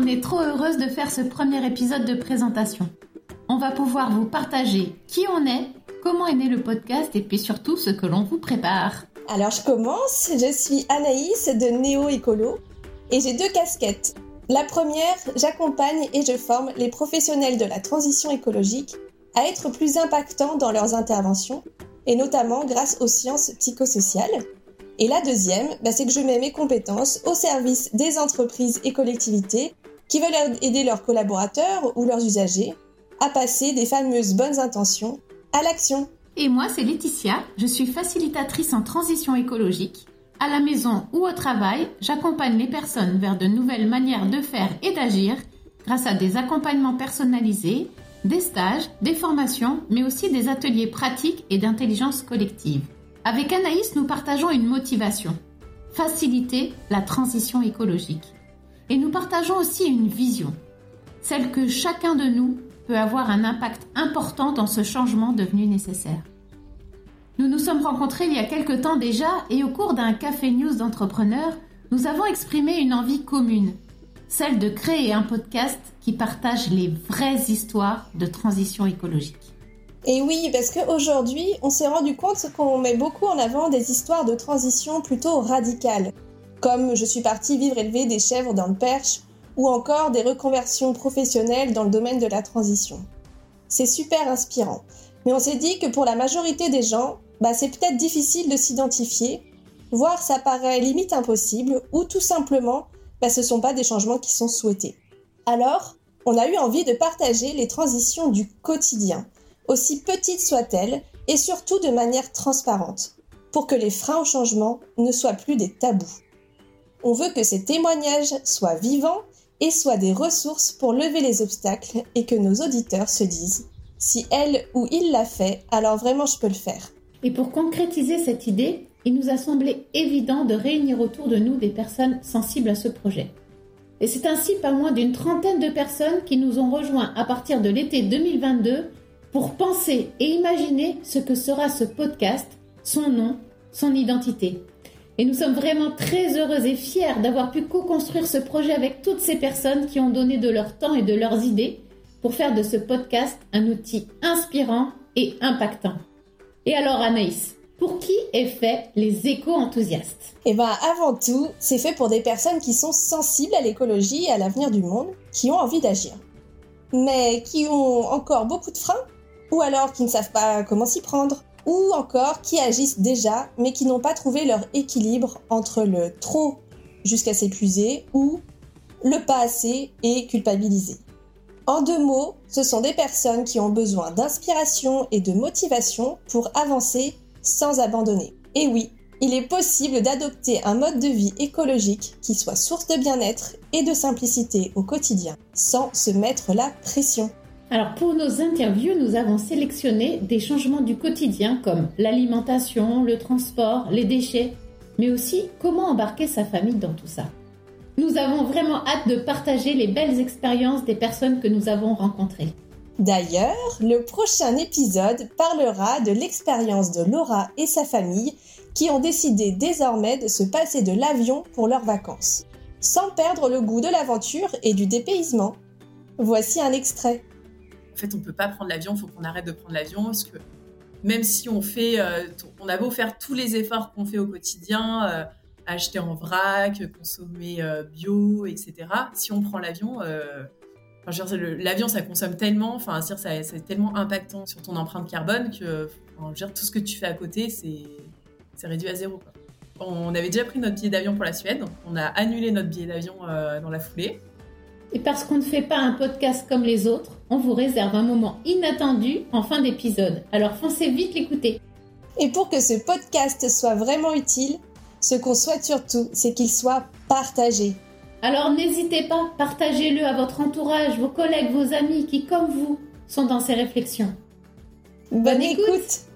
on est trop heureuse de faire ce premier épisode de présentation. On va pouvoir vous partager qui on est, comment est né le podcast et puis surtout ce que l'on vous prépare. Alors je commence, je suis Anaïs de Néo Écolo et j'ai deux casquettes. La première, j'accompagne et je forme les professionnels de la transition écologique à être plus impactants dans leurs interventions et notamment grâce aux sciences psychosociales. Et la deuxième, bah, c'est que je mets mes compétences au service des entreprises et collectivités qui veulent aider leurs collaborateurs ou leurs usagers à passer des fameuses bonnes intentions à l'action. Et moi, c'est Laetitia, je suis facilitatrice en transition écologique. À la maison ou au travail, j'accompagne les personnes vers de nouvelles manières de faire et d'agir grâce à des accompagnements personnalisés, des stages, des formations, mais aussi des ateliers pratiques et d'intelligence collective. Avec Anaïs, nous partageons une motivation, faciliter la transition écologique. Et nous partageons aussi une vision, celle que chacun de nous peut avoir un impact important dans ce changement devenu nécessaire. Nous nous sommes rencontrés il y a quelque temps déjà et au cours d'un café news d'entrepreneurs, nous avons exprimé une envie commune, celle de créer un podcast qui partage les vraies histoires de transition écologique. Et oui, parce qu'aujourd'hui, on s'est rendu compte qu'on met beaucoup en avant des histoires de transition plutôt radicales, comme je suis partie vivre élever des chèvres dans le Perche, ou encore des reconversions professionnelles dans le domaine de la transition. C'est super inspirant. Mais on s'est dit que pour la majorité des gens, bah, c'est peut-être difficile de s'identifier, voire ça paraît limite impossible, ou tout simplement, bah, ce sont pas des changements qui sont souhaités. Alors, on a eu envie de partager les transitions du quotidien, aussi petites soient-elles, et surtout de manière transparente, pour que les freins au changement ne soient plus des tabous. On veut que ces témoignages soient vivants et soient des ressources pour lever les obstacles et que nos auditeurs se disent si elle ou il l'a fait, alors vraiment je peux le faire. Et pour concrétiser cette idée, il nous a semblé évident de réunir autour de nous des personnes sensibles à ce projet. Et c'est ainsi pas moins d'une trentaine de personnes qui nous ont rejoints à partir de l'été 2022 pour penser et imaginer ce que sera ce podcast, son nom, son identité. Et nous sommes vraiment très heureux et fiers d'avoir pu co-construire ce projet avec toutes ces personnes qui ont donné de leur temps et de leurs idées pour faire de ce podcast un outil inspirant et impactant. Et alors Anaïs, pour qui est fait les éco-enthousiastes? Eh bien avant tout, c'est fait pour des personnes qui sont sensibles à l'écologie et à l'avenir du monde, qui ont envie d'agir. Mais qui ont encore beaucoup de freins, ou alors qui ne savent pas comment s'y prendre, ou encore qui agissent déjà mais qui n'ont pas trouvé leur équilibre entre le trop jusqu'à s'épuiser ou le pas assez et culpabiliser. En deux mots, ce sont des personnes qui ont besoin d'inspiration et de motivation pour avancer sans abandonner. Et oui, il est possible d'adopter un mode de vie écologique qui soit source de bien-être et de simplicité au quotidien, sans se mettre la pression. Alors pour nos interviews, nous avons sélectionné des changements du quotidien comme l'alimentation, le transport, les déchets, mais aussi comment embarquer sa famille dans tout ça. Nous avons vraiment hâte de partager les belles expériences des personnes que nous avons rencontrées. D'ailleurs, le prochain épisode parlera de l'expérience de Laura et sa famille qui ont décidé désormais de se passer de l'avion pour leurs vacances, sans perdre le goût de l'aventure et du dépaysement. Voici un extrait fait, on peut pas prendre l'avion, il faut qu'on arrête de prendre l'avion parce que même si on fait, euh, on a beau faire tous les efforts qu'on fait au quotidien, euh, acheter en vrac, consommer euh, bio, etc. Si on prend l'avion, l'avion ça consomme tellement, enfin, c'est tellement impactant sur ton empreinte carbone que, tout ce que tu fais à côté, c'est réduit à zéro. On avait déjà pris notre billet d'avion pour la Suède, on a annulé notre billet d'avion dans la foulée. Et parce qu'on ne fait pas un podcast comme les autres, on vous réserve un moment inattendu en fin d'épisode. Alors foncez vite l'écouter. Et pour que ce podcast soit vraiment utile, ce qu'on souhaite surtout, c'est qu'il soit partagé. Alors n'hésitez pas, partagez-le à votre entourage, vos collègues, vos amis qui, comme vous, sont dans ces réflexions. Bonne, écoute